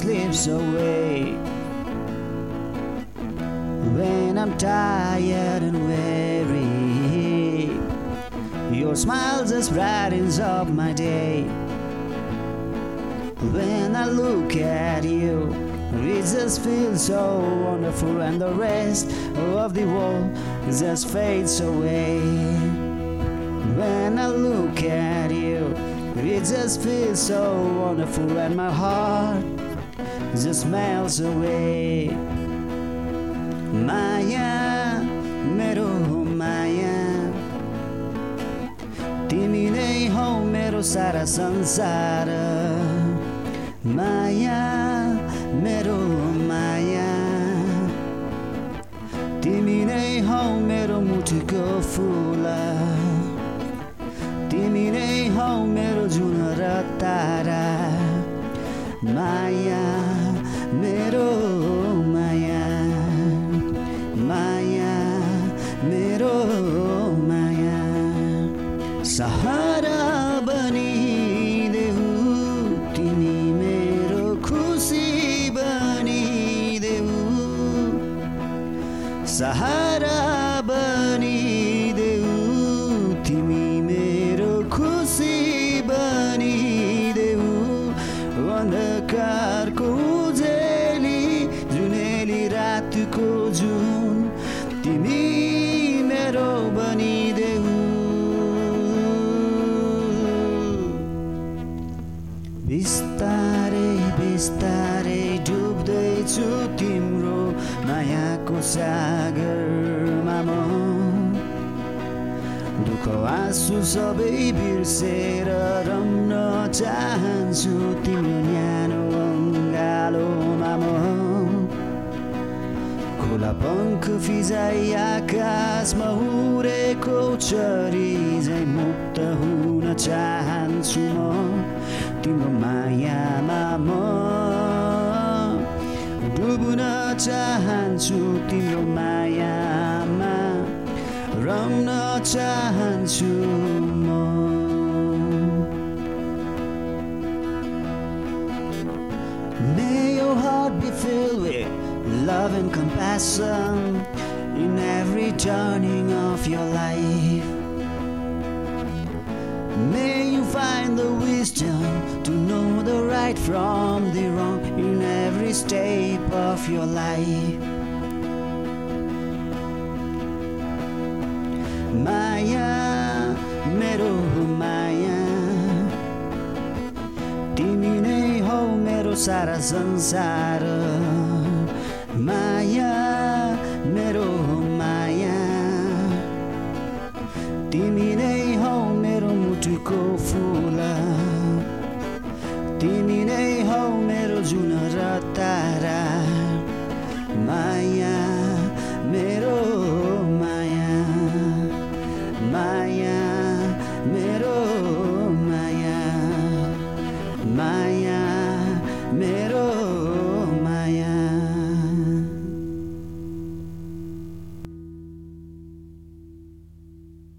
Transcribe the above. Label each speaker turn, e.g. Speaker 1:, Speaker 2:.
Speaker 1: slips away. When I'm tired and weary, your smile just brightens up my day. When I look at you, it just feels so wonderful, and the rest of the world just fades away. When I look at you, it just feels so wonderful, and my heart just melts away. Maya, मेरो माया तिमी नै हौ मेरो सारा संसार माया मेरो माया तिमी नै हौ मेरो मुठीको फुल तिमी नै हौ मेरो जुन र तारा माया सहारा बनिदेऊ तिमी मेरो खुसी बनिदेऊ सहारा बनिदेऊ तिमी मेरो खुसी बनिदेऊ अन्धकारको जुनेली रातको जुन बिस्तारै बिस्तारै डुब्दैछु तिम्रो मायाको सागरमा म। दुःख आँसु सबै बिर्सेर रम्न चाहन्छु तिम्रो न्यानो अङ्गालोमा म। खुला पङ्ख फिजाइ आकाशमा उडेको चरी झै मुक्त हुन। डुब्न चाहन्छु तिम्रो मायामा रम्न चाहन्छु म May your heart be filled with love and compassion in every turning of your life. May you find the wisdom to know the right from the wrong in every step of your life. Maya, मेरो माया तिमी नै हौ मेरो सारा संसार माया मेरो माया तिमी नै हौ मेरो मुटुको फुल तिमी नै हौ मेरो जुन